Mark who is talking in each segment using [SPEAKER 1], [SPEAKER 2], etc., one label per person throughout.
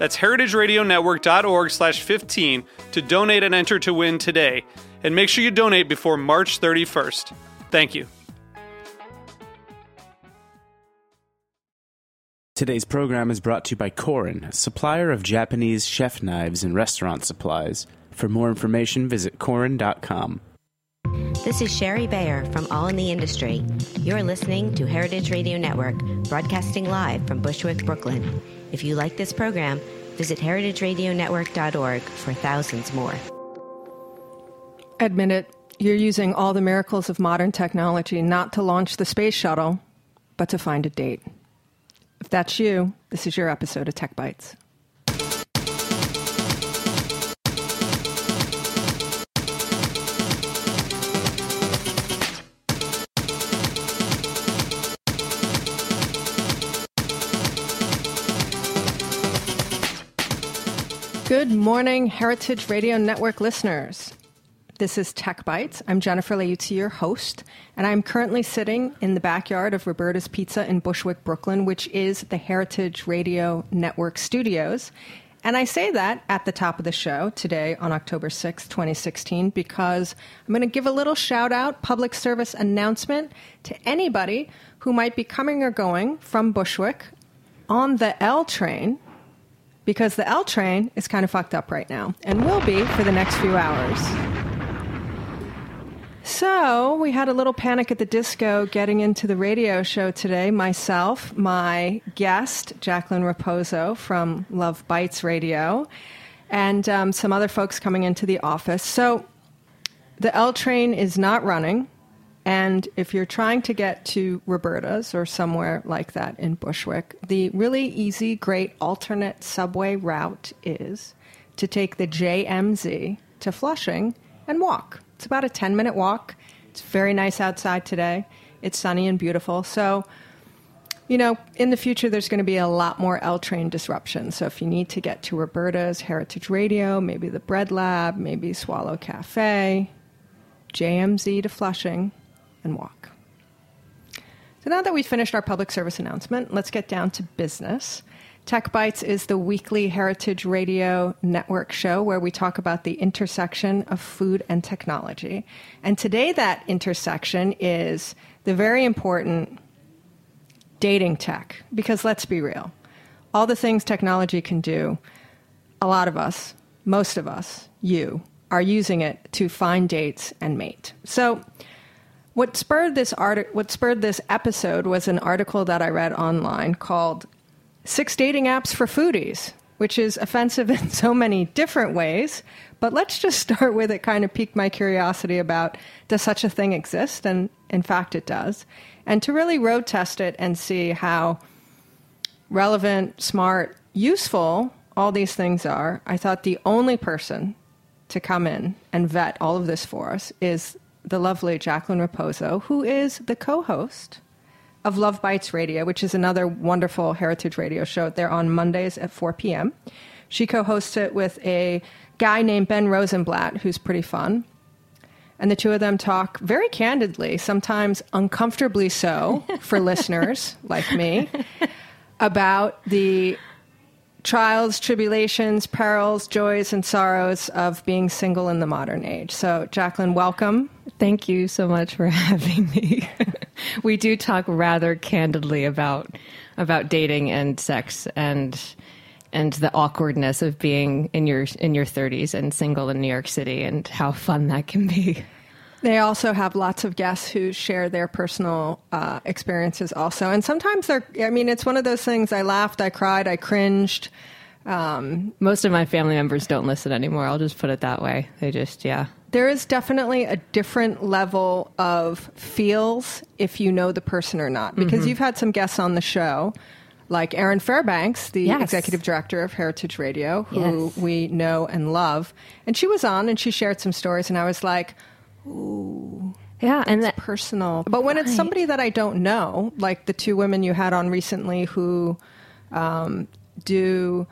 [SPEAKER 1] That's heritageradionetwork.org slash 15 to donate and enter to win today. And make sure you donate before March 31st. Thank you.
[SPEAKER 2] Today's program is brought to you by Korin, supplier of Japanese chef knives and restaurant supplies. For more information, visit korin.com.
[SPEAKER 3] This is Shari Bayer from All in the Industry. You're listening to Heritage Radio Network, broadcasting live from Bushwick, Brooklyn. If you like this program, visit heritageradionetwork.org for thousands more.
[SPEAKER 4] Admit it, you're using all the miracles of modern technology not to launch the space shuttle, but to find a date. If that's you, this is your episode of Tech Bites. Good morning, Heritage Radio Network listeners. This is Tech Bites. I'm Jennifer Leuzzi, your host, and I'm currently sitting in the backyard of Roberta's Pizza in Bushwick, Brooklyn, which is the Heritage Radio Network studios. And I say that at the top of the show today on October 6, 2016, because I'm going to give a little shout out, public service announcement to anybody who might be coming or going from Bushwick on the L train because the L train is kind of fucked up right now and will be for the next few hours. So, we had a little panic at the disco getting into the radio show today. Myself, my guest, Jacqueline Raposo from Love Bites Radio, and um, some other folks coming into the office. So, the L train is not running. And if you're trying to get to Roberta's or somewhere like that in Bushwick, the really easy, great alternate subway route is to take the JMZ to Flushing and walk. It's about a 10 minute walk. It's very nice outside today. It's sunny and beautiful. So, you know, in the future, there's going to be a lot more L train disruption. So, if you need to get to Roberta's, Heritage Radio, maybe the Bread Lab, maybe Swallow Cafe, JMZ to Flushing, and walk. So now that we've finished our public service announcement, let's get down to business. Tech Bites is the weekly Heritage Radio Network show where we talk about the intersection of food and technology. And today, that intersection is the very important dating tech. Because let's be real, all the things technology can do, a lot of us, most of us, you, are using it to find dates and mate. So, what spurred this art- what spurred this episode was an article that I read online called Six Dating Apps for Foodies, which is offensive in so many different ways. But let's just start with it kind of piqued my curiosity about does such a thing exist? And in fact, it does. And to really road test it and see how relevant, smart, useful all these things are, I thought the only person to come in and vet all of this for us is the lovely Jacqueline Raposo, who is the co host of Love Bites Radio, which is another wonderful heritage radio show. They're on Mondays at 4 p.m. She co hosts it with a guy named Ben Rosenblatt, who's pretty fun. And the two of them talk very candidly, sometimes uncomfortably so for listeners like me, about the trials, tribulations, perils, joys, and sorrows of being single in the modern age. So, Jacqueline, welcome.
[SPEAKER 5] Thank you so much for having me. we do talk rather candidly about about dating and sex and and the awkwardness of being in your in your 30s and single in New York City and how fun that can be.
[SPEAKER 4] They also have lots of guests who share their personal uh, experiences also. And sometimes they're, I mean, it's one of those things I laughed, I cried, I cringed. Um,
[SPEAKER 5] Most of my family members don't listen anymore. I'll just put it that way. They just, yeah.
[SPEAKER 4] there is definitely a different level of feels if you know the person or not. Because you've had some guests on the show, like Erin Fairbanks, the
[SPEAKER 5] Yes.
[SPEAKER 4] executive director of Heritage Radio, who
[SPEAKER 5] Yes.
[SPEAKER 4] we know and love. And she was on and she shared some stories, and I was like,
[SPEAKER 5] Yeah, and that,
[SPEAKER 4] personal. But when it's somebody that I don't know, like the two women you had on recently who um, do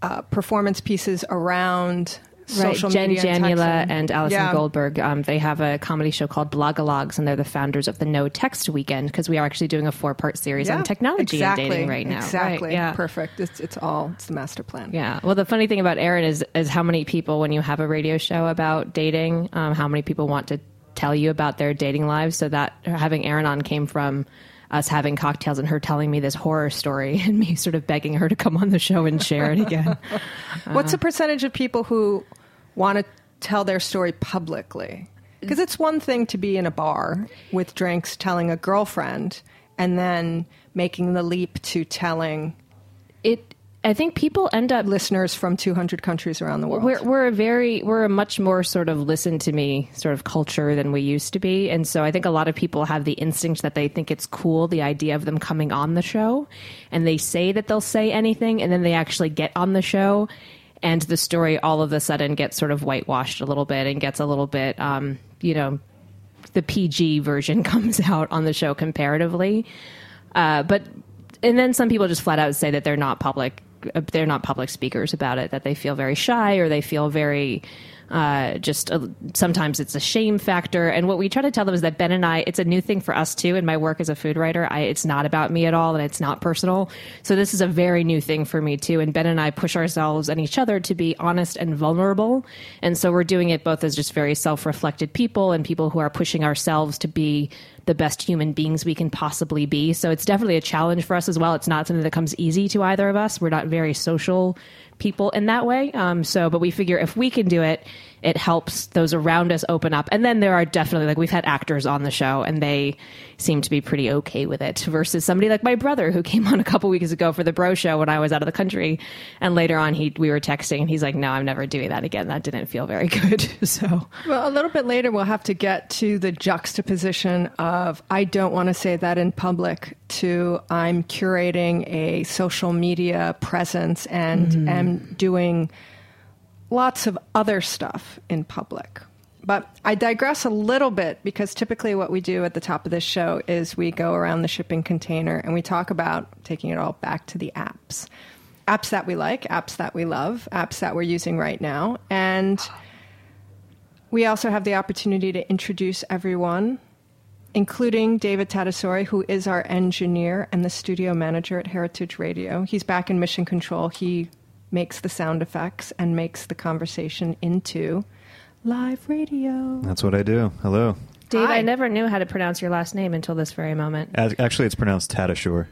[SPEAKER 4] uh, performance pieces around
[SPEAKER 5] right,
[SPEAKER 4] social
[SPEAKER 5] Jen
[SPEAKER 4] media and
[SPEAKER 5] Jamula
[SPEAKER 4] texting.
[SPEAKER 5] and Allison
[SPEAKER 4] Yeah.
[SPEAKER 5] Goldberg, um, they have a comedy show called Blogologues, and they're the founders of the No Text Weekend because we are actually doing a four part series
[SPEAKER 4] Yeah,
[SPEAKER 5] on technology
[SPEAKER 4] exactly,
[SPEAKER 5] and dating right now.
[SPEAKER 4] Exactly.
[SPEAKER 5] Right, yeah.
[SPEAKER 4] Perfect. It's, it's all, it's the master plan.
[SPEAKER 5] Yeah. Well, the funny thing about Erin is is how many people, when you have a radio show about dating, um, how many people want to tell you about their dating lives. So that having Erin on came from us having cocktails and her telling me this horror story and me sort of begging her to come on the show and share it again.
[SPEAKER 4] What's the percentage of people who want to tell their story publicly? Because it's one thing to be in a bar with drinks telling a girlfriend and then making the leap to telling
[SPEAKER 5] it. I think people end up
[SPEAKER 4] listeners from 200 countries around the world.
[SPEAKER 5] We're, we're a very we're a much more sort of listen to me sort of culture than we used to be, and so I think a lot of people have the instinct that they think it's cool the idea of them coming on the show, and they say that they'll say anything, and then they actually get on the show, and the story all of a sudden gets sort of whitewashed a little bit and gets a little bit, um, you know, the PG version comes out on the show comparatively, uh, but and then some people just flat out say that they're not public uh, they're not public speakers about it that they feel very shy or they feel very uh, just uh, sometimes it's a shame factor and what we try to tell them is that ben and i it's a new thing for us too in my work as a food writer I, it's not about me at all and it's not personal so this is a very new thing for me too and ben and i push ourselves and each other to be honest and vulnerable and so we're doing it both as just very self-reflected people and people who are pushing ourselves to be the best human beings we can possibly be. So it's definitely a challenge for us as well. It's not something that comes easy to either of us. We're not very social people in that way. Um, so, but we figure if we can do it, it helps those around us open up. And then there are definitely like we've had actors on the show and they seem to be pretty okay with it versus somebody like my brother who came on a couple weeks ago for the bro show when I was out of the country. And later on he, we were texting and he's like, no, I'm never doing that again. That didn't feel very good. so
[SPEAKER 4] Well, a little bit later, we'll have to get to the juxtaposition of I don't want to say that in public to I'm curating a social media presence and mm. am doing lots of other stuff in public. But I digress a little bit because typically what we do at the top of this show is we go around the shipping container and we talk about taking it all back to the apps. Apps that we like, apps that we love, apps that we're using right now. And we also have the opportunity to introduce everyone, including David Tadasori, who is our engineer and the studio manager at Heritage Radio. He's back in mission control. He makes the sound effects and makes the conversation into live radio.
[SPEAKER 6] That's what I do. Hello.
[SPEAKER 5] Dave,
[SPEAKER 4] Hi.
[SPEAKER 5] I never knew how to pronounce your last name until this very moment.
[SPEAKER 6] As- Actually, it's pronounced Tadashore.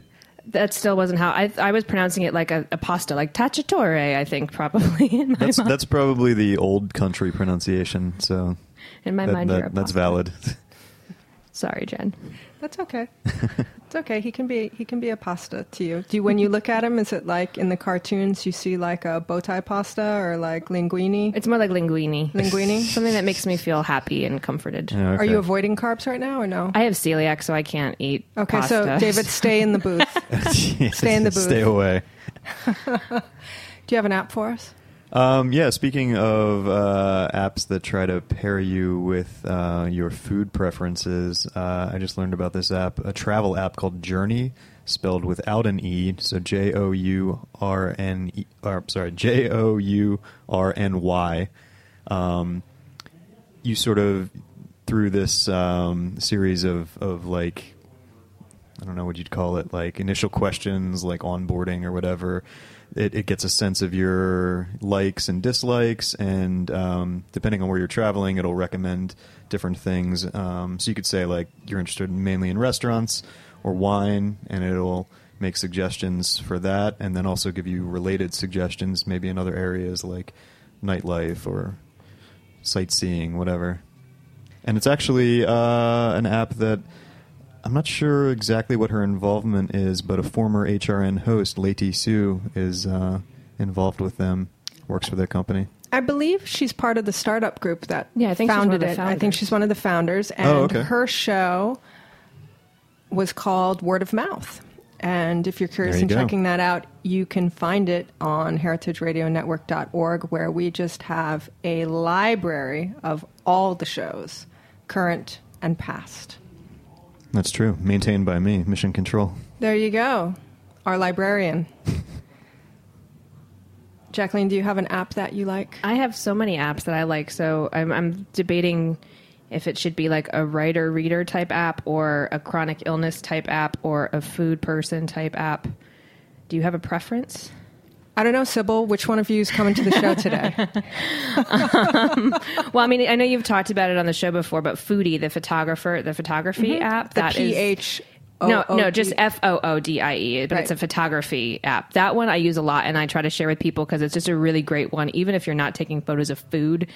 [SPEAKER 5] That still wasn't how I, I was pronouncing it like a, a pasta, like tacciatore. I think probably in my
[SPEAKER 6] That's
[SPEAKER 5] mind.
[SPEAKER 6] that's probably the old country pronunciation. So
[SPEAKER 5] in my
[SPEAKER 6] that-
[SPEAKER 5] mind,
[SPEAKER 6] that-
[SPEAKER 5] you're a
[SPEAKER 6] that's
[SPEAKER 5] pasta.
[SPEAKER 6] valid.
[SPEAKER 5] Sorry, Jen.
[SPEAKER 4] That's okay. it's okay. He can be he can be a pasta to you. Do you when you look at him, is it like in the cartoons you see like a bow tie pasta or like linguine?
[SPEAKER 5] It's more like linguine.
[SPEAKER 4] Linguine?
[SPEAKER 5] Something that makes me feel happy and comforted.
[SPEAKER 6] Yeah,
[SPEAKER 4] Are you avoiding carbs right now or no?
[SPEAKER 5] I have celiac, so I can't eat.
[SPEAKER 4] Okay, so. David, stay in the booth. Stay in the booth.
[SPEAKER 6] Stay away.
[SPEAKER 4] Do you have an app for us?
[SPEAKER 6] Um, yeah, speaking of uh, apps that try to pair you with uh, your food preferences, uh, I just learned about this app, a travel app called Journey, spelled without an E, so J O U R N E, or sorry, J O U R N Y. Um, you sort of through this um, series of of like I don't know what you'd call it, like initial questions, like onboarding or whatever. It, it gets a sense of your likes and dislikes, and um, depending on where you're traveling, it'll recommend different things. Um, so you could say like you're interested mainly in restaurants or wine, and it'll make suggestions for that, and then also give you related suggestions, maybe in other areas like nightlife or sightseeing, whatever. and it's actually uh, an app that I'm not sure exactly what her involvement is, but a former HRN host, Leti Sue, is uh, involved with them, works for their company.
[SPEAKER 4] I believe she's part of the startup group that
[SPEAKER 5] Yeah, I think
[SPEAKER 4] founded it. I think she's one of the founders, and
[SPEAKER 6] Oh, okay.
[SPEAKER 4] her show was called Word of Mouth. And if you're curious
[SPEAKER 6] you
[SPEAKER 4] in
[SPEAKER 6] go.
[SPEAKER 4] checking that out, you can find it on heritageradionetwork.org, where we just have a library of all the shows, current and past.
[SPEAKER 6] That's true. Maintained by me, Mission Control.
[SPEAKER 4] There you go, our librarian. Jacqueline, do you have an app that you like?
[SPEAKER 5] I have so many apps that I like. So I'm, I'm debating if it should be like a writer reader type app or a chronic illness type app or a food person type app. Do you have a preference?
[SPEAKER 4] I don't know, Sybil. Which one of you is coming to the show today?
[SPEAKER 5] Um, well, I mean, I know you've talked about it on the show before, but Foodie, the photographer, the photography mm-hmm. app,
[SPEAKER 4] the
[SPEAKER 5] that
[SPEAKER 4] P
[SPEAKER 5] is- no, no, just F O O D I E, but it's a photography app. That one I use a lot, and I try to share with people because it's just a really great one. Even if you're not taking photos of food,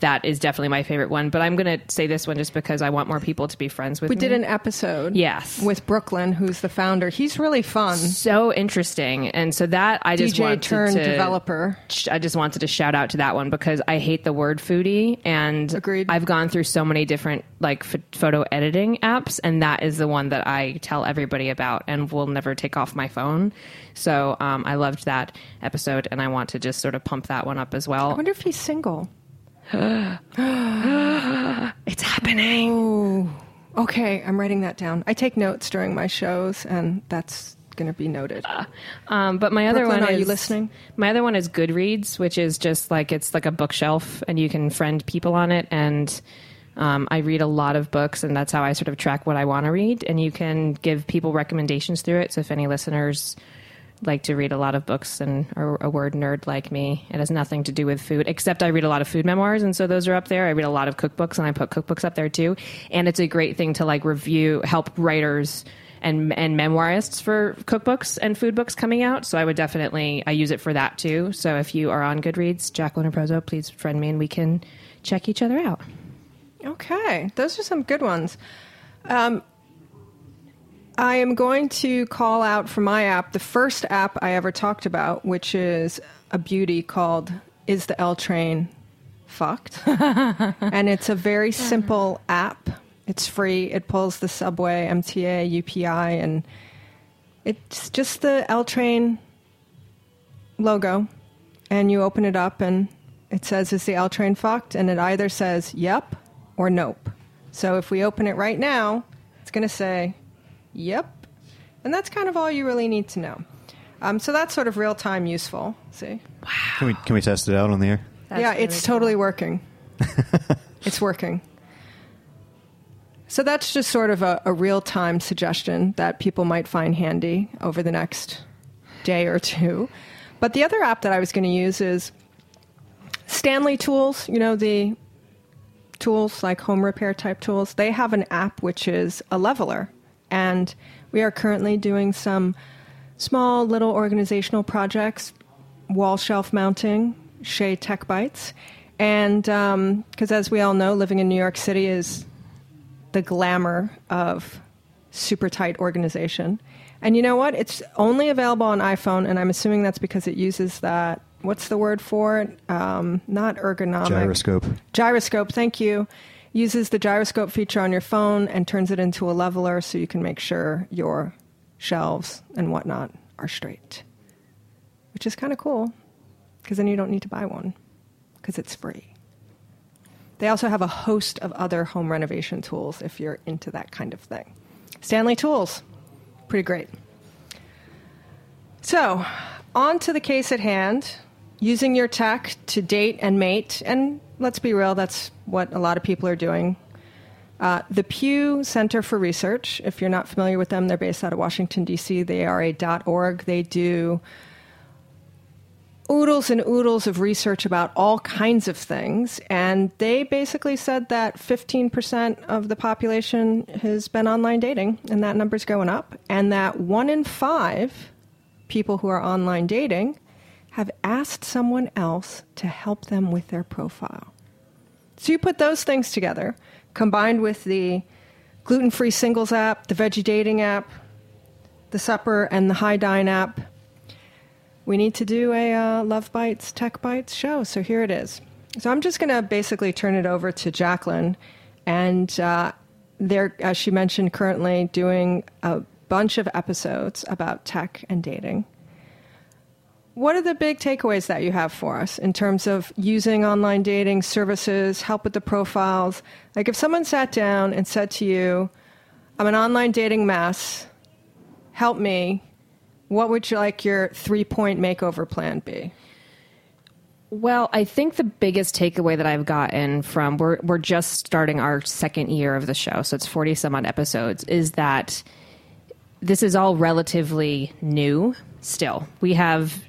[SPEAKER 5] that is definitely my favorite one. But I'm going to say this one just because I want more people to be friends with
[SPEAKER 4] We
[SPEAKER 5] me.
[SPEAKER 4] did an episode.
[SPEAKER 5] Yes.
[SPEAKER 4] With Brooklyn, who's the founder. He's really fun.
[SPEAKER 5] so interesting, and so that I just
[SPEAKER 4] DJ
[SPEAKER 5] wanted
[SPEAKER 4] turned
[SPEAKER 5] to
[SPEAKER 4] developer.
[SPEAKER 5] I just wanted to shout out to that one because I hate the word foodie, and
[SPEAKER 4] Agreed.
[SPEAKER 5] I've gone through so many different like ph- photo editing apps, and that is the one that I tell everybody about, and will never take off my phone. So um, I loved that episode, and I want to just sort of pump that one up as well.
[SPEAKER 4] I wonder if he's single.
[SPEAKER 5] It's happening.
[SPEAKER 4] Okay, I'm writing that down. I take notes during my shows, and that's going to be noted.
[SPEAKER 5] Um, but my other
[SPEAKER 4] Brooklyn,
[SPEAKER 5] one
[SPEAKER 4] are
[SPEAKER 5] is
[SPEAKER 4] you listening?
[SPEAKER 5] My other one is Goodreads, which is just like it's like a bookshelf, and you can friend people on it. And um, I read a lot of books, and that's how I sort of track what I want to read. And you can give people recommendations through it. So if any listeners like to read a lot of books and are a word nerd like me, it has nothing to do with food, except I read a lot of food memoirs, and so those are up there. I read a lot of cookbooks, and I put cookbooks up there too. And it's a great thing to like review, help writers and and memoirists for cookbooks and food books coming out. So I would definitely I use it for that too. So if you are on Goodreads, Jacqueline Raposo, please friend me and we can check each other out.
[SPEAKER 4] Okay, those are some good ones. Um, I am going to call out for my app the first app I ever talked about, which is a beauty called Is the L Train Fucked? and it's a very simple app. It's free. It pulls the subway, MTA, API, and it's just the L Train logo. And you open it up, and it says, Is the L Train fucked? And it either says, Yep or Nope. So if we open it right now, it's going to say, Yep. And that's kind of all you really need to know. Um, so that's sort of real time useful. See? Wow.
[SPEAKER 6] Can we can we test it out on the air?
[SPEAKER 4] yeah, it's totally working. it's working. So that's just sort of a, a real time suggestion that people might find handy over the next day or two. But the other app that I was going to use is Stanley Tools, you know, the tools like home repair type tools. They have an app which is a leveler. And we are currently doing some small little organizational projects, wall shelf mounting, Shea Tech Bites. And because as we all know, living in New York City is the glamour of super tight organization. And you know what? It's only available on iPhone, and I'm assuming that's because it uses that. What's the word for it? Um, not ergonomic.
[SPEAKER 6] Gyroscope.
[SPEAKER 4] Gyroscope, thank you. Uses the gyroscope feature on your phone and turns it into a leveler so you can make sure your shelves and whatnot are straight. Which is kind of cool because then you don't need to buy one because it's free. They also have a host of other home renovation tools if you're into that kind of thing. Stanley Tools, pretty great. So, on to the case at hand. Using your tech to date and mate, and let's be real, that's what a lot of people are doing. Uh, the Pew Center for Research, if you're not familiar with them, they're based out of Washington, D.C. They are a .org. They do oodles and oodles of research about all kinds of things. And they basically said that 15% of the population has been online dating, and that number's going up. And that one in five people who are online dating have asked someone else to help them with their profile. So you put those things together, combined with the gluten free singles app, the veggie dating app, the supper, and the high dine app. We need to do a uh, Love Bites, Tech Bites show. So here it is. So I'm just going to basically turn it over to Jacqueline. And uh, they're, as she mentioned, currently doing a bunch of episodes about tech and dating. What are the big takeaways that you have for us in terms of using online dating services, help with the profiles? Like if someone sat down and said to you, I'm an online dating mess, help me, what would you like your three point makeover plan be?
[SPEAKER 5] Well, I think the biggest takeaway that I've gotten from we're we're just starting our second year of the show, so it's forty some odd episodes, is that this is all relatively new still. We have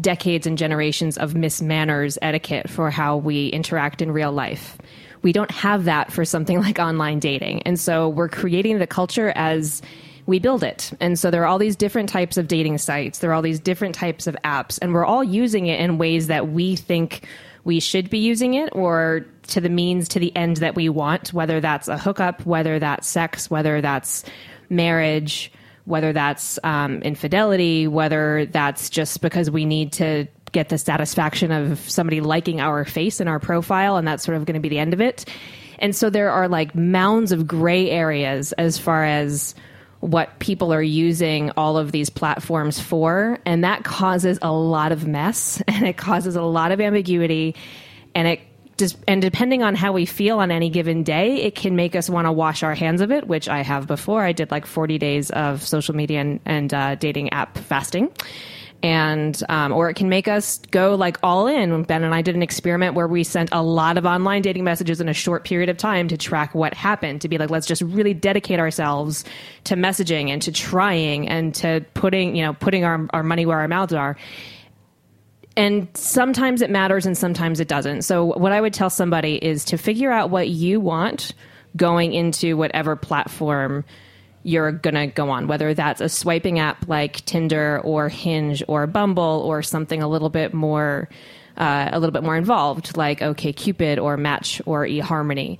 [SPEAKER 5] decades and generations of mismanners etiquette for how we interact in real life. We don't have that for something like online dating. And so we're creating the culture as we build it. And so there are all these different types of dating sites, there are all these different types of apps, and we're all using it in ways that we think we should be using it or to the means to the end that we want, whether that's a hookup, whether that's sex, whether that's marriage whether that's um, infidelity, whether that's just because we need to get the satisfaction of somebody liking our face in our profile, and that's sort of going to be the end of it. And so there are like mounds of gray areas as far as what people are using all of these platforms for. And that causes a lot of mess and it causes a lot of ambiguity and it and depending on how we feel on any given day, it can make us want to wash our hands of it, which I have before. I did like 40 days of social media and, and uh, dating app fasting. And, um, or it can make us go like all in. Ben and I did an experiment where we sent a lot of online dating messages in a short period of time to track what happened, to be like, let's just really dedicate ourselves to messaging and to trying and to putting, you know, putting our, our money where our mouths are and sometimes it matters and sometimes it doesn't. So, what I would tell somebody is to figure out what you want going into whatever platform you're going to go on, whether that's a swiping app like Tinder or Hinge or Bumble or something a little bit more. Uh, a little bit more involved, like OkCupid or Match or eHarmony.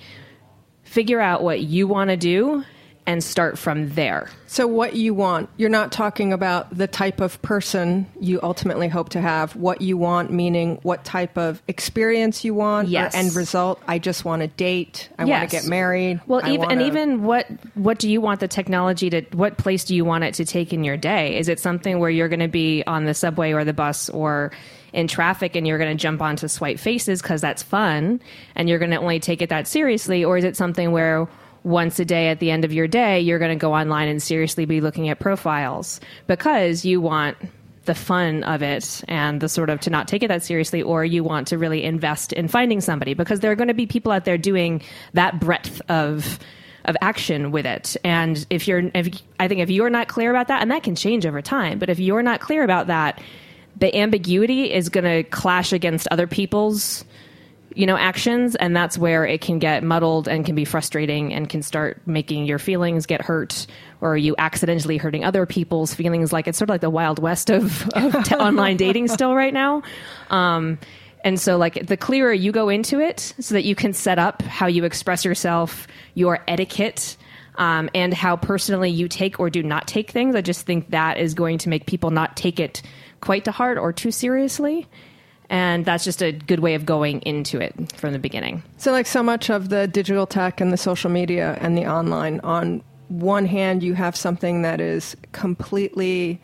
[SPEAKER 5] Figure out what you want to do and start from there.
[SPEAKER 4] So, what you want, you're not talking about the type of person you ultimately hope to have. What you want, meaning what type of experience you want,
[SPEAKER 5] yes.
[SPEAKER 4] or end result. I just want to date. I yes. want to get married.
[SPEAKER 5] Well,
[SPEAKER 4] even
[SPEAKER 5] wanna... and even what what do you want the technology to? What place do you want it to take in your day? Is it something where you're going to be on the subway or the bus or in traffic and you're going to jump onto swipe faces because that's fun and you're going to only take it that seriously, or is it something where once a day at the end of your day, you're going to go online and seriously be looking at profiles because you want the fun of it and the sort of to not take it that seriously, or you want to really invest in finding somebody because there are going to be people out there doing that breadth of of action with it. And if you're, if, I think if you're not clear about that, and that can change over time, but if you're not clear about that, the ambiguity is going to clash against other people's you know actions and that's where it can get muddled and can be frustrating and can start making your feelings get hurt or you accidentally hurting other people's feelings. Like it's sort of like the wild west of, of t- online dating still right now. Um, and so like the clearer you go into it so that you can set up how you express yourself your etiquette um, and how personally you take or do not take things i just think that is going to make people not take it quite to heart or too seriously and that's just a good way of going into it from the beginning.
[SPEAKER 4] So, like so much of the digital tech and the social media and the online, on one hand, you have something that is completely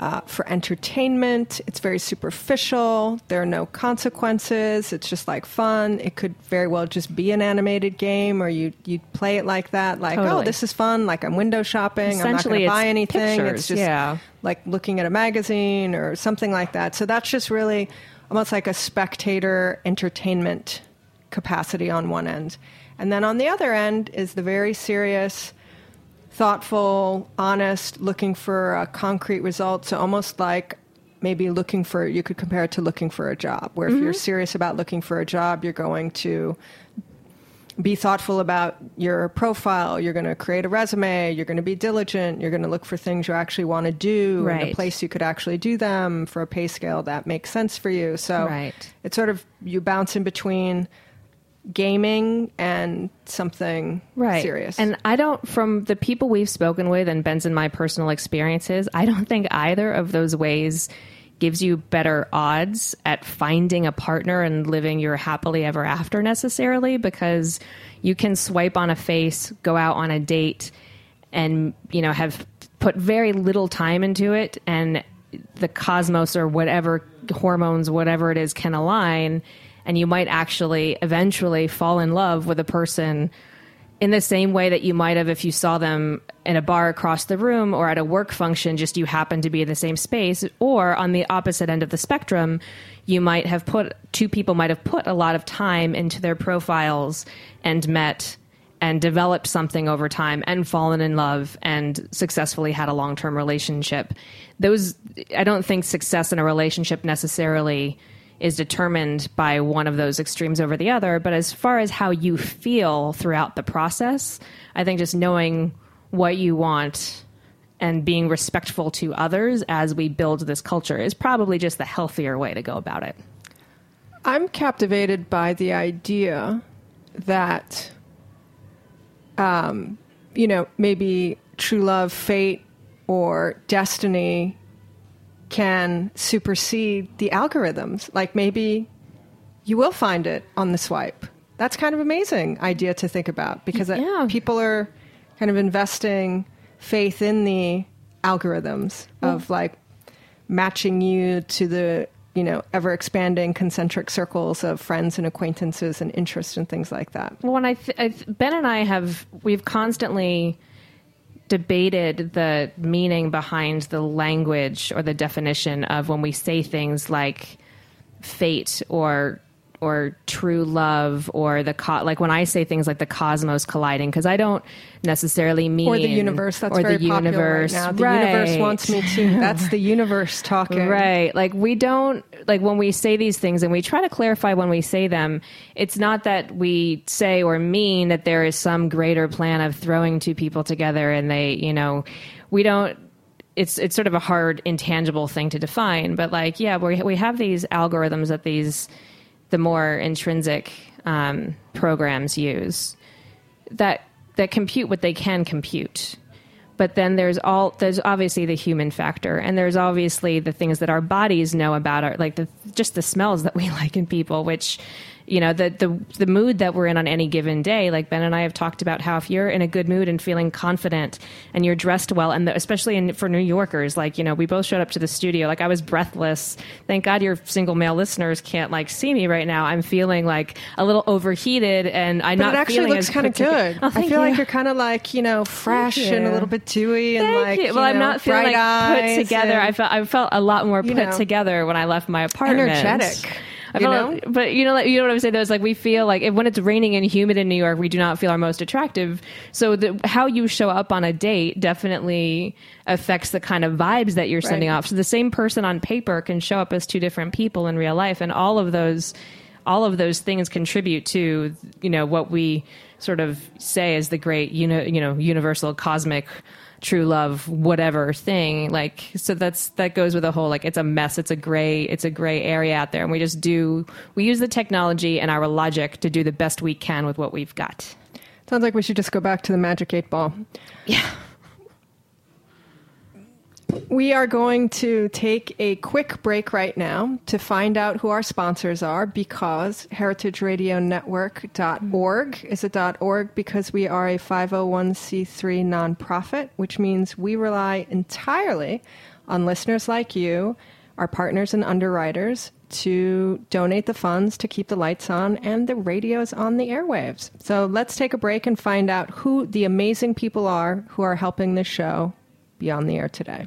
[SPEAKER 4] uh, for entertainment. It's very superficial. There are no consequences. It's just like fun. It could very well just be an animated game, or you you play it like that, like oh,
[SPEAKER 5] totally.
[SPEAKER 4] oh, this is fun. Like I'm window shopping. I'm not going to buy anything.
[SPEAKER 5] Pictures,
[SPEAKER 4] it's just
[SPEAKER 5] yeah.
[SPEAKER 4] like looking at a magazine or something like that. So that's just really almost like a spectator entertainment capacity on one end. And then on the other end is the very serious, thoughtful, honest, looking for a concrete result. So almost like maybe looking for, you could compare it to looking for a job, where mm-hmm. if you're mm-hmm. serious about looking for a job, you're going to be thoughtful about your profile. You're going to create a resume. You're going to be diligent. You're going to look for things you actually want to do
[SPEAKER 5] right.
[SPEAKER 4] in a place you could actually do them for a pay scale that makes sense for you. So
[SPEAKER 5] right.
[SPEAKER 4] it's sort of you bounce in between gaming and something
[SPEAKER 5] right.
[SPEAKER 4] serious.
[SPEAKER 5] And I don't, from the people we've spoken with and Ben's and my personal experiences, I don't think either of those ways gives you better odds at finding a partner and living your happily ever after necessarily because you can swipe on a face, go out on a date, and you know have put very little time into it, and the cosmos or whatever hormones, whatever it is, can align, and you might actually eventually fall in love with a person in the same way that you might have if you saw them in a bar across the room or at a work function, just you happen to be in the same space, or on the opposite end of the spectrum, you might have put two people might have put a lot of time into their profiles and met and developed something over time and fallen in love and successfully had a long term relationship. Those, I don't think success in a relationship necessarily is determined by one of those extremes over the other. But as far as how you feel throughout the process, I think just knowing what you want and being respectful to others as we build this culture is probably just the healthier way to go about it.
[SPEAKER 4] I'm captivated by the idea that, um, you know, maybe true love, fate, or destiny can supersede the algorithms. Like maybe you will find it on the swipe. That's kind of amazing idea to think about because
[SPEAKER 5] Yeah.
[SPEAKER 4] people are kind of investing faith in the algorithms of like matching you to the you know ever expanding concentric circles of friends and acquaintances and interests and things like that.
[SPEAKER 5] Well, when I, th- I th- Ben and I have we've constantly debated the meaning behind the language or the definition of when we say things like fate or or true love or the co- like when I say things like the cosmos colliding because I don't necessarily mean
[SPEAKER 4] Or the universe. That's
[SPEAKER 5] or
[SPEAKER 4] very
[SPEAKER 5] the universe.
[SPEAKER 4] right now. The universe wants me to. That's the universe talking.
[SPEAKER 5] Right. Like we don't like when we say these things and we try to clarify when we say them, it's not that we say or mean that there is some greater plan of throwing two people together and they, you know, we don't it's it's sort of a hard intangible thing to define, but like yeah, we we have these algorithms that these the more intrinsic um, programs use that that compute what they can compute. But then there's all there's obviously the human factor and there's obviously the things that our bodies know about our like the just the smells that we like in people which you know the the the mood that we're in on any given day like Ben and I have talked about how if you're in a good mood and feeling confident and you're dressed well and the, especially in, for New Yorkers like you know we both showed up to the studio like I was breathless thank God your single male listeners can't like see me right now I'm feeling like a little overheated and I'm
[SPEAKER 4] But
[SPEAKER 5] not
[SPEAKER 4] it actually looks kind of good.
[SPEAKER 5] Oh,
[SPEAKER 4] I feel like
[SPEAKER 5] you.
[SPEAKER 4] you're kind of like you know fresh and a little bit dewy and
[SPEAKER 5] Thank
[SPEAKER 4] like
[SPEAKER 5] you.
[SPEAKER 4] you
[SPEAKER 5] well, I'm
[SPEAKER 4] know,
[SPEAKER 5] not feeling like put together. I felt I felt a lot more
[SPEAKER 4] you
[SPEAKER 5] put
[SPEAKER 4] know,
[SPEAKER 5] together when I left my apartment.
[SPEAKER 4] energetic.
[SPEAKER 5] I
[SPEAKER 4] you know?
[SPEAKER 5] but you know, like, you know what I'm saying. Though, is like we feel like if, when it's raining and humid in New York, we do not feel our most attractive. So the, how you show up on a date definitely affects the kind of vibes that you're sending off. So the same person on paper can show up as two different people in real life, and all of those, all of those things contribute to you know what we sort of say is the great you know you know universal cosmic true love whatever thing like so that's that goes with a whole like it's a mess it's a gray it's a gray area out there. And we just do we use the technology and our logic to do the best we can with what we've got.
[SPEAKER 4] Sounds like we should just go back to the magic eight ball.
[SPEAKER 5] yeah
[SPEAKER 4] We are going to take a quick break right now to find out who our sponsors are because heritageradionetwork.org is a .org because we are a 501c3 nonprofit, which means we rely entirely on listeners like you, our partners and underwriters, to donate the funds to keep the lights on and the radios on the airwaves. So let's take a break and find out who the amazing people are who are helping this show be on the air today.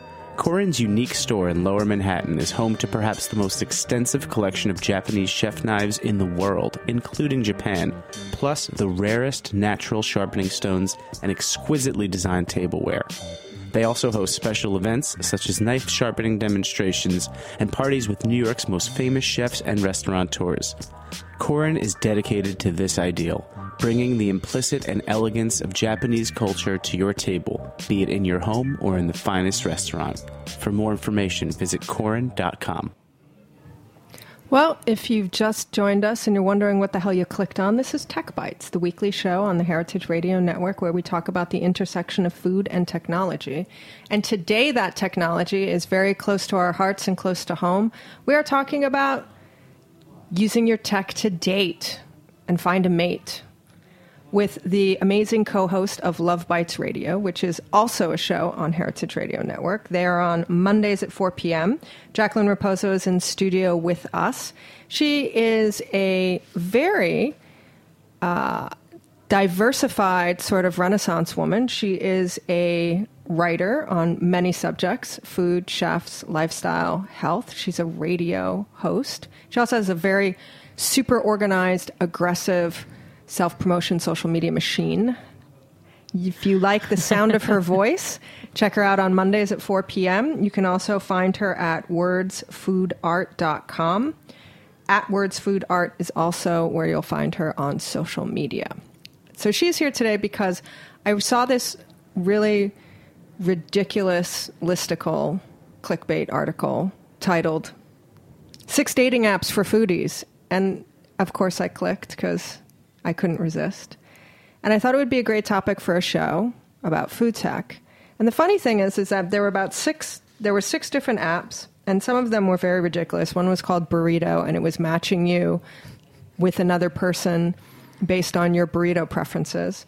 [SPEAKER 2] Korin's unique store in Lower Manhattan is home to perhaps the most extensive collection of Japanese chef knives in the world, including Japan, plus the rarest natural sharpening stones and exquisitely designed tableware. They also host special events such as knife sharpening demonstrations and parties with New York's most famous chefs and restaurateurs. Korin is dedicated to this ideal, bringing the implicit and elegance of Japanese culture to your table, be it in your home or in the finest restaurant. For more information, visit Korin.com.
[SPEAKER 4] Well, if you've just joined us and you're wondering what the hell you clicked on, this is Tech Bites, the weekly show on the Heritage Radio Network where we talk about the intersection of food and technology. And today, that technology is very close to our hearts and close to home. We are talking about using your tech to date and find a mate with the amazing co host of Love Bites Radio, which is also a show on Heritage Radio Network. They are on Mondays at 4 p.m. Jacqueline Raposo is in studio with us. She is a very uh, diversified sort of Renaissance woman. She is a writer on many subjects food, chefs, lifestyle, health. She's a radio host. She also has a very super organized, aggressive, self promotion social media machine. If you like the sound of her voice, check her out on Mondays at 4 p.m. You can also find her at wordsfoodart.com. At wordsfoodart is also where you'll find her on social media. So she's here today because I saw this really ridiculous listicle clickbait article titled Six Dating Apps for Foodies. And of course, I clicked because I couldn't resist. And I thought it would be a great topic for a show about food tech. And the funny thing is, is that there were about six, there were six different apps, and some of them were very ridiculous. One was called Burrito, and it was matching you with another person based on your burrito preferences.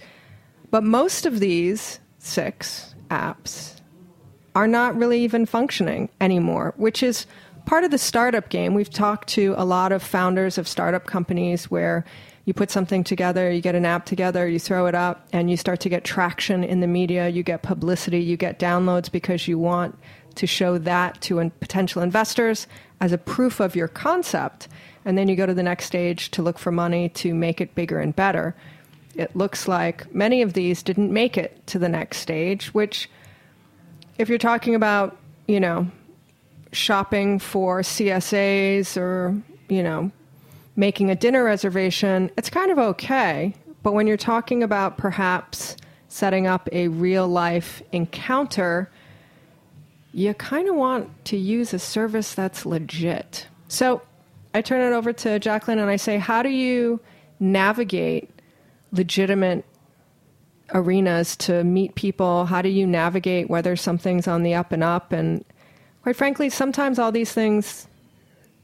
[SPEAKER 4] But most of these six apps are not really even functioning anymore, which is part of the startup game. We've talked to a lot of founders of startup companies where you put something together, you get an app together, you throw it up, and you start to get traction in the media, you get publicity, you get downloads because you want to show that to potential investors as a proof of your concept. And then you go to the next stage to look for money to make it bigger and better. It looks like many of these didn't make it to the next stage, which, if you're talking about, you know, shopping for CSAs or, you know, making a dinner reservation, it's kind of okay. But when you're talking about perhaps setting up a real life encounter, you kind of want to use a service that's legit. So I turn it over to Jacqueline and I say, How do you navigate legitimate arenas to meet people? How do you navigate whether something's on the up and up? And quite frankly, sometimes all these things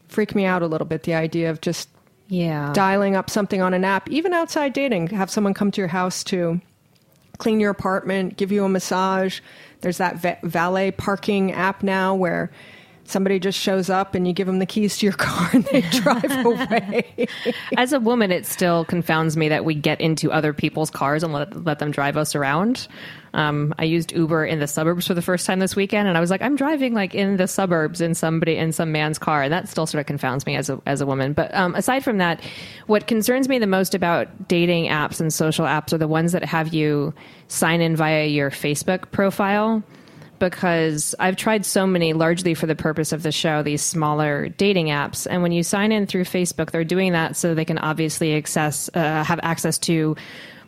[SPEAKER 4] freak me out a little bit the idea of just
[SPEAKER 5] yeah.
[SPEAKER 4] dialing up something on an app, even outside dating, have someone come to your house to clean your apartment, give you a massage. There's that va- valet parking app now where somebody just shows up and you give them the keys to your car and they drive away.
[SPEAKER 5] As a woman, it still confounds me that we get into other people's cars and let, let them drive us around. Um, I used Uber in the suburbs for the first time this weekend, and I was like, I'm driving like in the suburbs in somebody in some man's car, and that still sort of confounds me as a as a woman. But um, aside from that, what concerns me the most about dating apps and social apps are the ones that have you sign in via your Facebook profile because I've tried so many, largely for the purpose of the show, these smaller dating apps. And when you sign in through Facebook, they're doing that so they can obviously access, uh, have access to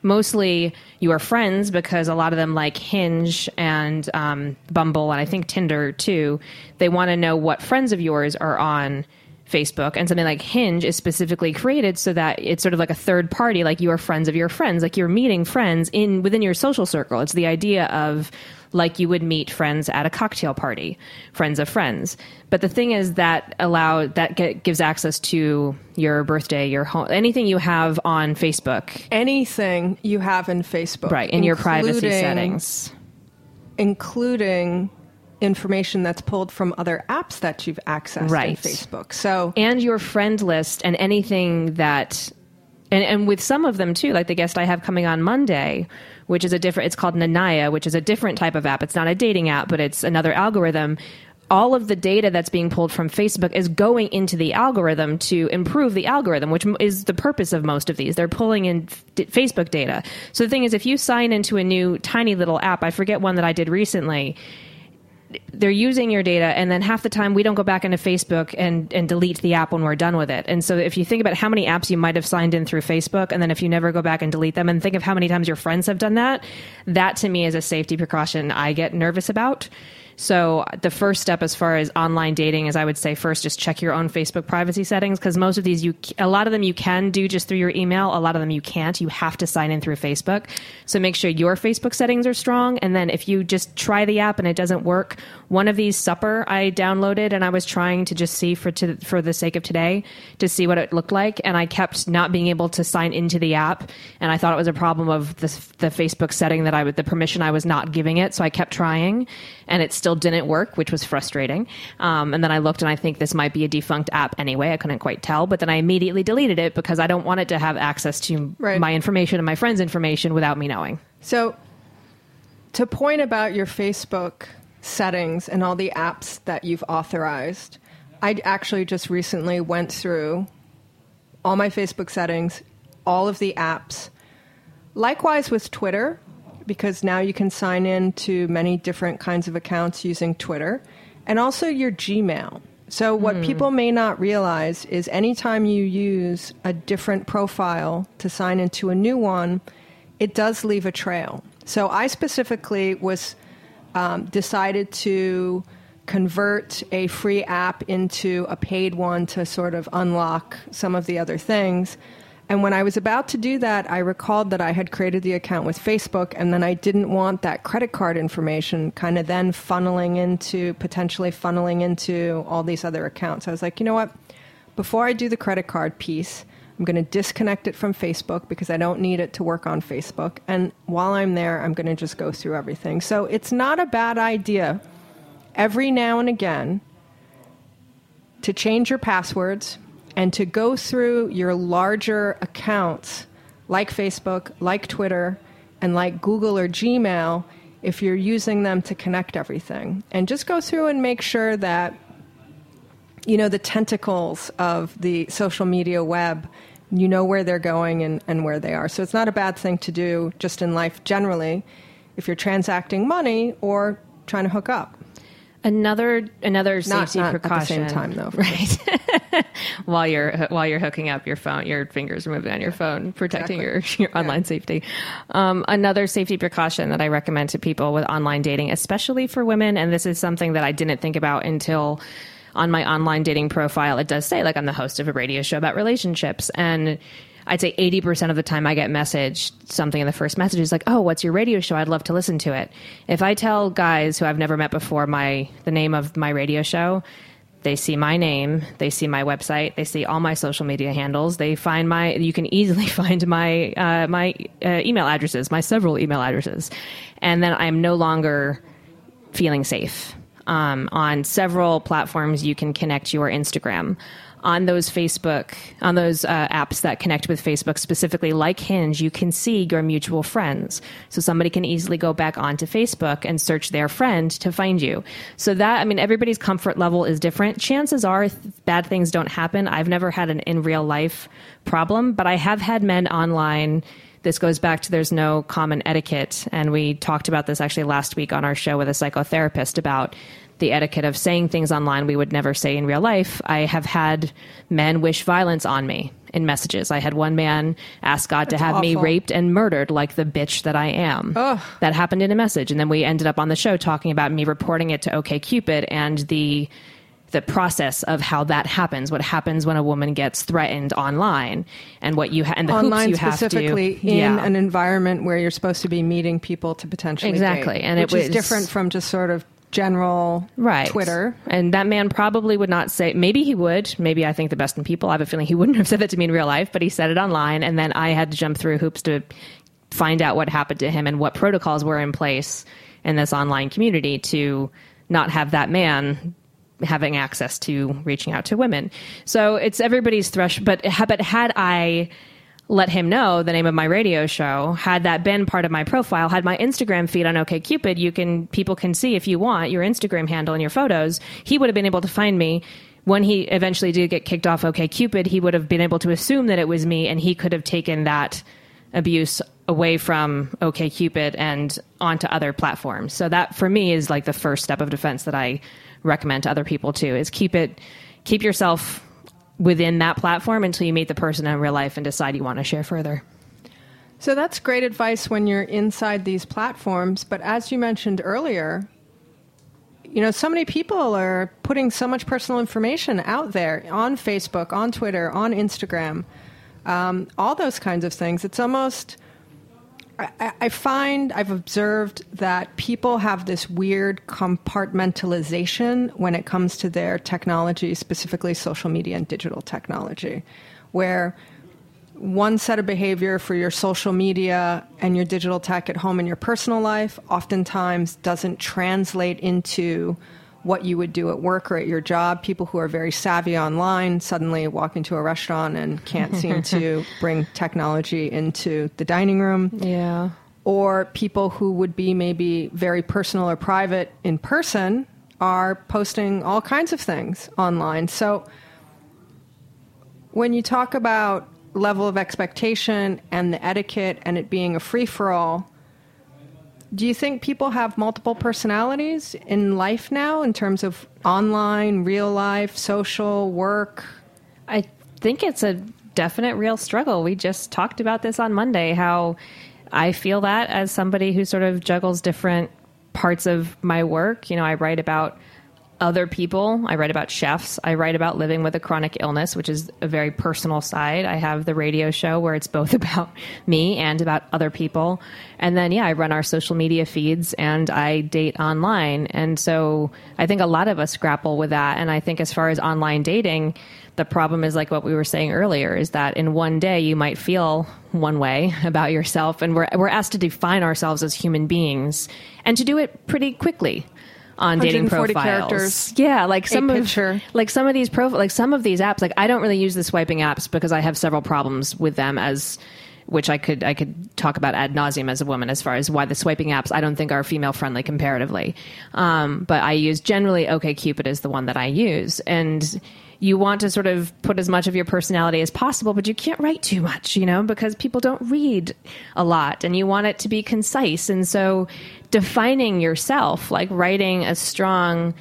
[SPEAKER 5] mostly your friends because a lot of them like Hinge and um, Bumble and I think Tinder too. They want to know what friends of yours are on Facebook, and something like Hinge is specifically created so that it's sort of like a third party, like you are friends of your friends, like you're meeting friends in within your social circle. It's the idea of like you would meet friends at a cocktail party, friends of friends. But the thing is that allow that get, gives access to your birthday, your home, anything you have on Facebook,
[SPEAKER 4] Anything you have in Facebook,
[SPEAKER 5] right, in your privacy settings.
[SPEAKER 4] including information that's pulled from other apps that you've accessed
[SPEAKER 5] Right.
[SPEAKER 4] Facebook. So
[SPEAKER 5] and your friend list and anything that and, and with some of them too like the guest i have coming on monday which is a different it's called nanaya which is a different type of app it's not a dating app but it's another algorithm all of the data that's being pulled from facebook is going into the algorithm to improve the algorithm which is the purpose of most of these they're pulling in f- facebook data so the thing is if you sign into a new tiny little app i forget one that i did recently they're using your data and then half the time we don't go back into facebook and, and delete the app when we're done with it. And so if you think about how many apps you might have signed in through facebook and then if you never go back and delete them and think of how many times your friends have done that that to me is a safety precaution i get nervous about so the first step as far as online dating is i would say first just check your own facebook privacy settings because most of these you a lot of them you can do just through your email a lot of them you can't. You have to sign in through facebook. So make sure your facebook settings are strong and then if you just try the app and it doesn't work one of these supper i downloaded and i was trying to just see for to, for the sake of today to see what it looked like. And i kept not being able to sign into the app. And i thought it was a problem of the, the facebook setting that i would the permission i was not giving it. So i kept trying and it still didn't work which was frustrating. Um, and then i looked and i think this might be a defunct app anyway. I couldn't quite tell but then i immediately deleted it because i don't want it to have access to
[SPEAKER 4] Right.
[SPEAKER 5] my information and my friends information without me knowing.
[SPEAKER 4] So, to point about your Facebook settings and all the apps that you've authorized, I actually just recently went through all my Facebook settings, all of the apps. Likewise with Twitter, because now you can sign in to many different kinds of accounts using Twitter, and also your Gmail. So, what hmm. people may not realize is anytime you use a different profile to sign into a new one, it does leave a trail. So, I specifically was um, decided to convert a free app into a paid one to sort of unlock some of the other things. And when I was about to do that, I recalled that I had created the account with Facebook, and then I didn't want that credit card information kind of then funneling into, potentially funneling into all these other accounts. I was like, you know what? Before I do the credit card piece, I'm going to disconnect it from Facebook because I don't need it to work on Facebook. And while I'm there, I'm going to just go through everything. So it's not a bad idea every now and again to change your passwords and to go through your larger accounts like Facebook, like Twitter, and like Google or Gmail if you're using them to connect everything. And just go through and make sure that you know the tentacles of the social media web you know where they're going and, and where they are so it's not a bad thing to do just in life generally if you're transacting money or trying to hook up
[SPEAKER 5] Another another
[SPEAKER 4] Not-
[SPEAKER 5] safety
[SPEAKER 4] not at the
[SPEAKER 5] precaution.
[SPEAKER 4] same time, though,
[SPEAKER 5] right? while you're while you're hooking up your phone, your fingers are moving on your phone, protecting your your online safety. Um, another safety precaution that I recommend to people with online dating, especially for women, and this is something that I didn't think about until on my online dating profile. It does say like I'm the host of a radio show about relationships and. I'd say 80% of the time I get messaged something in the first message is like, "Oh, what's your radio show? I'd love to listen to it." If I tell guys who I've never met before my the name of my radio show, they see my name, they see my website, they see all my social media handles, they find my you can easily find my uh, my uh, email addresses, my several email addresses. And then I'm no longer feeling safe. Um, on several platforms, you can connect your Instagram. On those Facebook, on those uh, apps that connect with Facebook, specifically like Hinge, you can see your mutual friends. So somebody can easily go back onto Facebook and search their friend to find you. So that, I mean, everybody's comfort level is different. Chances are th- bad things don't happen. I've never had an in real life problem, but I have had men online this goes back to there's no common etiquette. And we talked about this actually last week on our show with a psychotherapist about the etiquette of saying things online we would never say in real life. I have had men wish violence on me in messages. I had one man ask God to have me raped and murdered like the bitch that I am. That happened in a message. And then we ended up on the show talking about me reporting it to OKCupid and the the process of how that happens, what happens when a woman gets threatened online, and what you ha- and the
[SPEAKER 4] Online
[SPEAKER 5] hoops you have
[SPEAKER 4] specifically
[SPEAKER 5] to
[SPEAKER 4] in
[SPEAKER 5] yeah.
[SPEAKER 4] an environment where you're supposed to be meeting people to potentially
[SPEAKER 5] Exactly,
[SPEAKER 4] date,
[SPEAKER 5] and it
[SPEAKER 4] which is
[SPEAKER 5] was-
[SPEAKER 4] different from just sort of general
[SPEAKER 5] right
[SPEAKER 4] Twitter.
[SPEAKER 5] and that man probably would not say maybe he would maybe i think the best in people i have a feeling he wouldn't have said that to me in real life but he said it online and then i had to jump through hoops to find out what happened to him and what protocols were in place in this online community to not have that man having access to reaching out to women. So it's everybody's threshold. But but had I let him know the name of my radio show, had that been part of my profile, had my Instagram feed on OKCupid, you can people can see if you want your Instagram handle and your photos. He would have been able to find me. When he eventually did get kicked off OKCupid, he would have been able to assume that it was me, and he could have taken that abuse away from OKCupid and onto other platforms. So that for me is like the first step of defense that I recommend to other people too is keep it keep yourself within that platform until you meet the person in real life and decide you want to share further.
[SPEAKER 4] So that's great advice when you're inside these platforms. But as you mentioned earlier, you know, so many people are putting so much personal information out there on Facebook, on Twitter, on Instagram, um, all those kinds of things. It's almost. I, find I've observed that people have this weird compartmentalization when it comes to their technology, specifically social media and digital technology, where one set of behavior for your social media and your digital tech at home in your personal life oftentimes doesn't translate into what you would do at work or at your job. People who are very savvy online suddenly walk into a restaurant and can't seem to bring technology into the dining room.
[SPEAKER 5] Yeah.
[SPEAKER 4] Or people who would be maybe very personal or private in person are posting all kinds of things online. So when you talk about level of expectation and the etiquette and it being a free for all, do you think people have multiple personalities in life now in terms of online, real life, social, work?
[SPEAKER 5] I think it's a definite real struggle. We just talked about this on Monday how I feel that as somebody who sort of juggles different parts of my work. You know, I write about other people, I write about chefs, I write about living with a chronic illness, which is a very personal side. I have the radio show where it's both about me and about other people. And then, yeah, I run our social media feeds and I date online. And so I think a lot of us grapple with that. And I think as far as online dating, the problem is like what we were saying earlier is that in one day you might feel one way about yourself and we're we're asked to define ourselves as human beings and to do it pretty quickly on dating
[SPEAKER 4] 140
[SPEAKER 5] profiles.
[SPEAKER 4] characters,
[SPEAKER 5] Yeah, like some
[SPEAKER 4] a
[SPEAKER 5] of
[SPEAKER 4] picture.
[SPEAKER 5] like some of these prof- like some of these apps like I don't really use the swiping apps because I have several problems with them as which I could I could talk about ad nauseum as a woman as far as why the swiping apps I don't think are female friendly comparatively. Um, but I use generally OKCupid is the one that I use and you want to sort of put as much of your personality as possible, but you can't write too much, you know, because people don't read a lot and you want it to be concise. And so defining yourself, like writing a strong,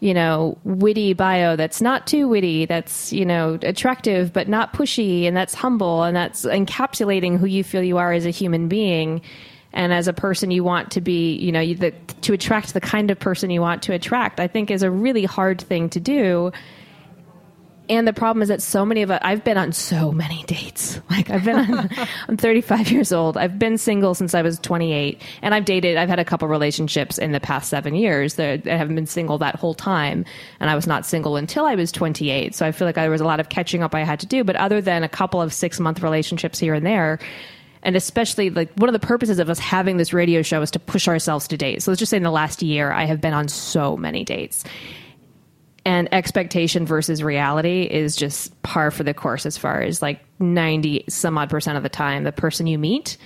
[SPEAKER 5] you know, witty bio that's not too witty, that's, you know, attractive but not pushy, and that's humble, and that's encapsulating who you feel you are as a human being. And as a person you want to be, you know, you, the, to attract the kind of person you want to attract, I think is a really hard thing to do. And the problem is that so many of us, I've been on so many dates. Like I've been on, I'm 35 years old. I've been single since I was 28 and I've dated, I've had a couple relationships in the past seven years that I haven't been single that whole time. And I was not single until I was 28. So I feel like there was a lot of catching up I had to do. But other than a couple of six month relationships here and there, and especially like one of the purposes of us having this radio show is to push ourselves to date. So let's just say in the last year, I have been on so many dates and expectation versus reality is just par for the course as far as like 90 some odd percent of the time the person you meet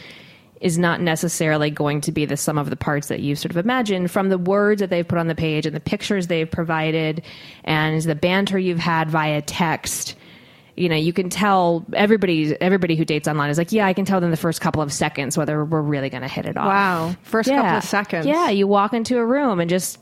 [SPEAKER 5] is not necessarily going to be the sum of the parts that you sort of imagine from the words that they've put on the page and the pictures they've provided and the banter you've had via text you know you can tell everybody everybody who dates online is like yeah i can tell in the first couple of seconds whether we're really going to hit it off
[SPEAKER 4] Wow. First couple of seconds.
[SPEAKER 5] yeah you walk into a room and just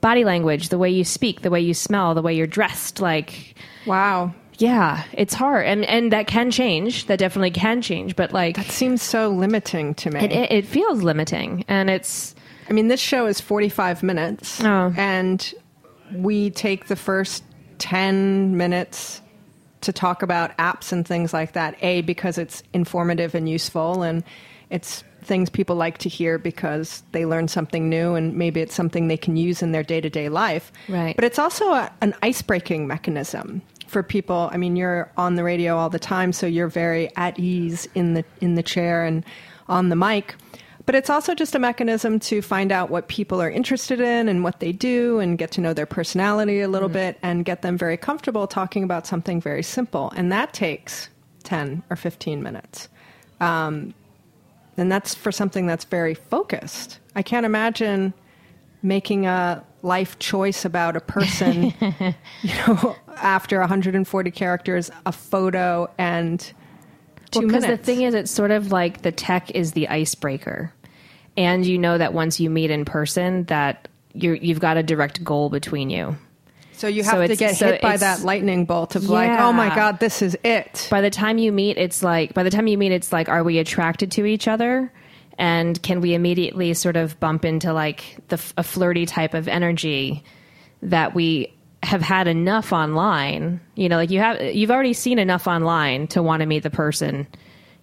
[SPEAKER 5] body language the way you speak the way you smell the way you're dressed like
[SPEAKER 4] Wow.
[SPEAKER 5] yeah it's hard and and that can change that definitely can change but like that
[SPEAKER 4] Seems so limiting to me.
[SPEAKER 5] it, it, it feels limiting and it's
[SPEAKER 4] I mean, this show is 45 minutes,
[SPEAKER 5] Oh.
[SPEAKER 4] and we take the first 10 minutes to talk about apps and things like that. A, because it's informative and useful, and it's things people like to hear because they learn something new and maybe it's something they can use in their day to day life.
[SPEAKER 5] Right.
[SPEAKER 4] But it's also a, an ice breaking mechanism for people. I mean, you're on the radio all the time, so you're very at ease in the in the chair and on the mic. But it's also just a mechanism to find out what people are interested in and what they do and get to know their personality a little bit and get them very comfortable talking about something very simple. And that takes 10 or 15 minutes. Um, and that's for something that's very focused. I can't imagine making a life choice about a person, you know, after 140 characters, a photo and two
[SPEAKER 5] Because
[SPEAKER 4] minutes.
[SPEAKER 5] the thing is, it's sort of like the tech is the icebreaker, and you know that once you meet in person, that you're, you've got a direct goal between you.
[SPEAKER 4] So you
[SPEAKER 5] so
[SPEAKER 4] have to get
[SPEAKER 5] so
[SPEAKER 4] hit by that lightning bolt of like, oh my god, this is it.
[SPEAKER 5] By the time you meet, it's like by the time you meet, it's like, are we attracted to each other? And can we immediately sort of bump into like the a flirty type of energy that we have had enough online? You know, like you have you've already seen enough online to want to meet the person,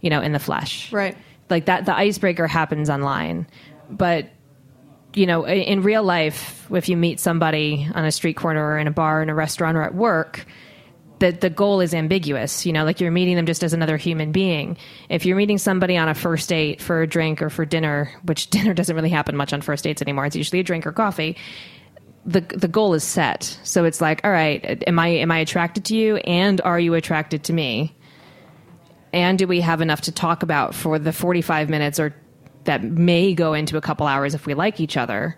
[SPEAKER 5] you know, in the flesh.
[SPEAKER 4] Right.
[SPEAKER 5] Like that the icebreaker happens online. But you know, in real life, if you meet somebody on a street corner or in a bar, in a restaurant, or at work, the the goal is ambiguous. You know, like you're meeting them just as another human being. If you're meeting somebody on a first date for a drink or for dinner, which dinner doesn't really happen much on first dates anymore, it's usually a drink or coffee. The the goal is set. So it's like, all right, am I am I attracted to you, and are you attracted to me? And do we have enough to talk about for the 45 minutes or that may go into a couple hours if we like each other?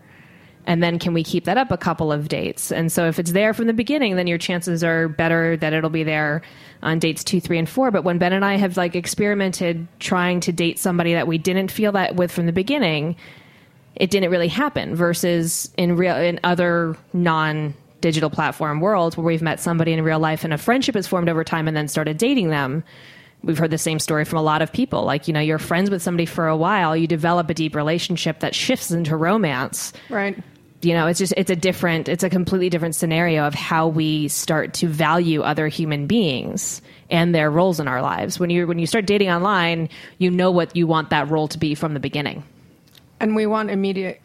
[SPEAKER 5] And then can we keep that up a couple of dates? And so if it's there from the beginning, then your chances are better that it'll be there on dates two, three, and four. But when Ben and I have like experimented trying to date somebody that we didn't feel that with from the beginning, it didn't really happen versus in real in other non digital platform worlds where we've met somebody in real life and a friendship has formed over time and then started dating them we've heard the same story from a lot of people like you know you're friends with somebody for a while you develop a deep relationship that shifts into romance
[SPEAKER 4] right.
[SPEAKER 5] you know it's just it's a different it's a completely different scenario of how we start to value other human beings and their roles in our lives when you when you start dating online you know what you want that role to be from the beginning
[SPEAKER 4] And we want immediate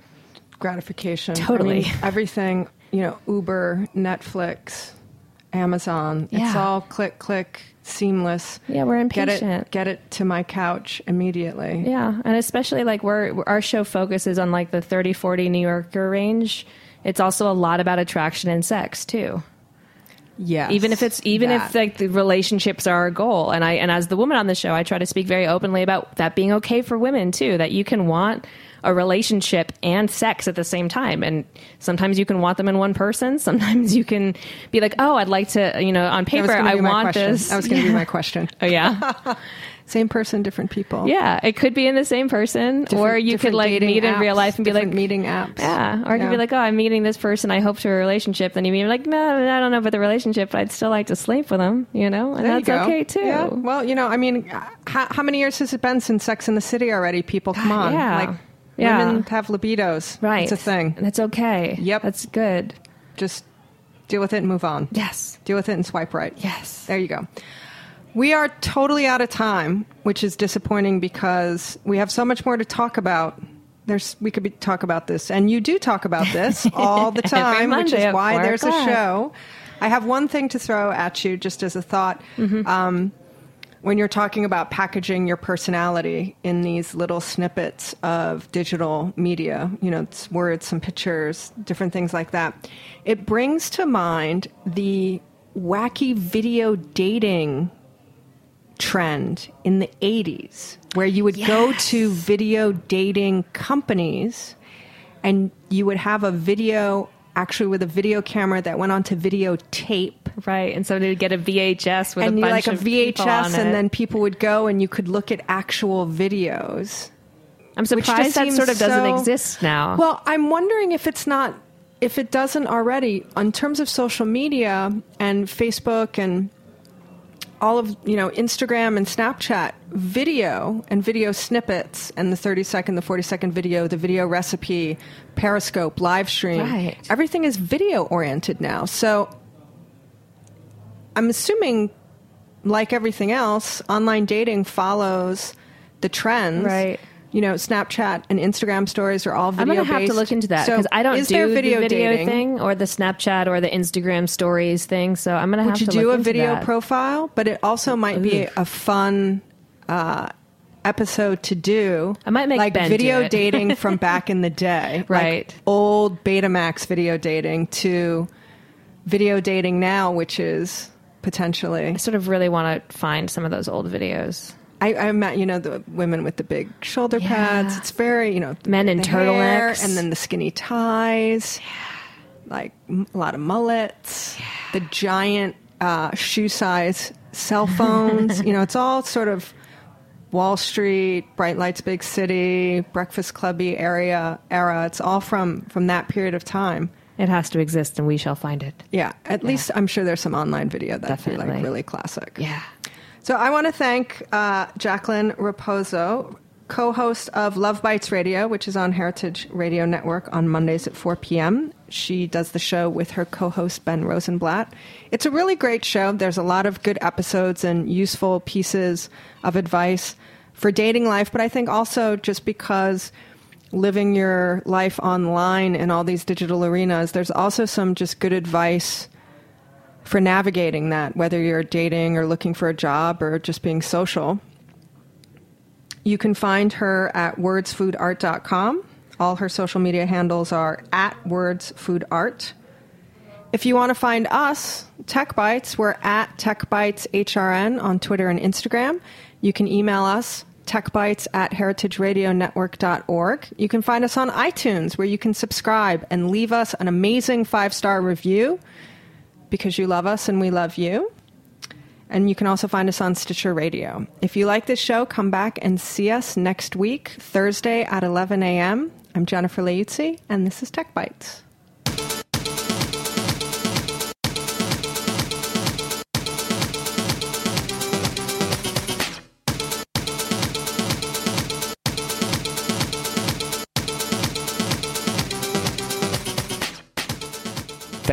[SPEAKER 4] gratification. I
[SPEAKER 5] Totally.
[SPEAKER 4] mean, everything, you know, Uber, Netflix, Amazon, it's all click, click, seamless.
[SPEAKER 5] Yeah, we're impatient.
[SPEAKER 4] Get it, get it to my couch immediately.
[SPEAKER 5] Yeah, and especially like we're our show focuses on like the 30 40 New Yorker range. It's also a lot about attraction and sex too.
[SPEAKER 4] Yeah.
[SPEAKER 5] Even if it's even
[SPEAKER 4] that.
[SPEAKER 5] if like the relationships are our goal. And I and as the woman on the show, I try to speak very openly about that being okay for women too, that you can want a relationship and sex at the same time. And sometimes you can want them in one person. Sometimes you can be like, "Oh, I'd like to, you know, on paper I want
[SPEAKER 4] question.
[SPEAKER 5] this."
[SPEAKER 4] That was going to be my question.
[SPEAKER 5] Oh yeah.
[SPEAKER 4] Same person, different people.
[SPEAKER 5] Yeah, it could be in the same person,
[SPEAKER 4] Different-
[SPEAKER 5] or you could like meet in real life and be like,
[SPEAKER 4] meeting apps.
[SPEAKER 5] yeah, or you
[SPEAKER 4] Yeah.
[SPEAKER 5] could be like, oh, I'm meeting this person, I hope to a relationship. Then you meet like, no, I don't know about the relationship, but I'd still like to sleep with them, you know, and
[SPEAKER 4] There
[SPEAKER 5] that's okay too.
[SPEAKER 4] Yeah. Well, you know, I mean, how, how many years has it been since Sex in the City already? People, come on.
[SPEAKER 5] Yeah.
[SPEAKER 4] Like,
[SPEAKER 5] Yeah.
[SPEAKER 4] women have libidos.
[SPEAKER 5] Right,
[SPEAKER 4] It's a thing.
[SPEAKER 5] and that's okay.
[SPEAKER 4] Yep.
[SPEAKER 5] that's good.
[SPEAKER 4] Just deal with it and move on.
[SPEAKER 5] Yes,
[SPEAKER 4] Deal with it and swipe right.
[SPEAKER 5] yes.
[SPEAKER 4] There you go. We are totally out of time, which is disappointing because we have so much more to talk about. There's we could be, talk about this, and you do talk about this all the time, which is why there's a show. I have one thing to throw at you, just as a thought.
[SPEAKER 5] Mm-hmm.
[SPEAKER 4] Um, when you're talking about packaging your personality in these little snippets of digital media, you know, it's words, some pictures, different things like that, it brings to mind the wacky video dating trend in the 80s where you would go to video dating companies and you would have a video actually with a video camera that went onto videotape
[SPEAKER 5] Right, and so to get a VHS with
[SPEAKER 4] and
[SPEAKER 5] a
[SPEAKER 4] you
[SPEAKER 5] bunch
[SPEAKER 4] like a VHS and then people would go and you could look at actual videos
[SPEAKER 5] I'm surprised that sort of doesn't exist now.
[SPEAKER 4] Well, I'm wondering if it's not, if it doesn't already, in terms of social media and Facebook and all of, you know, Instagram and Snapchat, video and video snippets and the 30 second, the 40 second video, the video recipe, Periscope, live stream,
[SPEAKER 5] Right.
[SPEAKER 4] everything is video oriented now. So I'm assuming, like everything else, online dating follows the trends.
[SPEAKER 5] Right.
[SPEAKER 4] You know, Snapchat and Instagram stories are all video.
[SPEAKER 5] I'm gonna have to look into that
[SPEAKER 4] So
[SPEAKER 5] because I don't
[SPEAKER 4] is
[SPEAKER 5] do
[SPEAKER 4] there video,
[SPEAKER 5] the video
[SPEAKER 4] dating?
[SPEAKER 5] thing or the Snapchat or the Instagram stories thing. So I'm gonna
[SPEAKER 4] Would
[SPEAKER 5] have
[SPEAKER 4] you
[SPEAKER 5] to
[SPEAKER 4] do a video
[SPEAKER 5] that.
[SPEAKER 4] profile? But it also might be a fun uh, episode to do.
[SPEAKER 5] I might make
[SPEAKER 4] like
[SPEAKER 5] Ben
[SPEAKER 4] video dating from back in the day, Like
[SPEAKER 5] Right.
[SPEAKER 4] old Betamax video dating to video dating now, which is potentially.
[SPEAKER 5] I sort of really want to find some of those old videos.
[SPEAKER 4] I, I met, you know, the women with the big shoulder
[SPEAKER 5] Yeah.
[SPEAKER 4] pads. It's very, you know,
[SPEAKER 5] Men in turtlenecks.
[SPEAKER 4] and then the skinny ties, like m- a lot of mullets, the giant uh, shoe size cell phones. you know, it's all sort of Wall Street, Bright Lights, Big City, Breakfast Clubby area era. It's all from from that period of time.
[SPEAKER 5] It has to exist, and we shall find it.
[SPEAKER 4] Yeah, at least I'm sure there's some online video that'd be like really classic.
[SPEAKER 5] Yeah.
[SPEAKER 4] So I want to thank uh, Jacqueline Raposo, co-host of Love Bites Radio, which is on Heritage Radio Network on Mondays at 4 p.m. She does the show with her co-host Ben Rosenblatt. It's a really great show. There's a lot of good episodes and useful pieces of advice for dating life, but I think also just because living your life online in all these digital arenas, there's also some just good advice for navigating that, whether you're dating or looking for a job or just being social. You can find her at wordsfoodart.com. All her social media handles are at wordsfoodart. If you want to find us, Tech Bites, we're at Tech Bites HRN on Twitter and Instagram. You can email us, techbites at heritageradionetwork.org. You can find us on iTunes, where you can subscribe and leave us an amazing five star review because you love us and we love you. And you can also find us on Stitcher Radio. If you like this show, come back and see us next week, Thursday at 11 a.m. I'm Jennifer Leuzzi, and this is Tech Bites.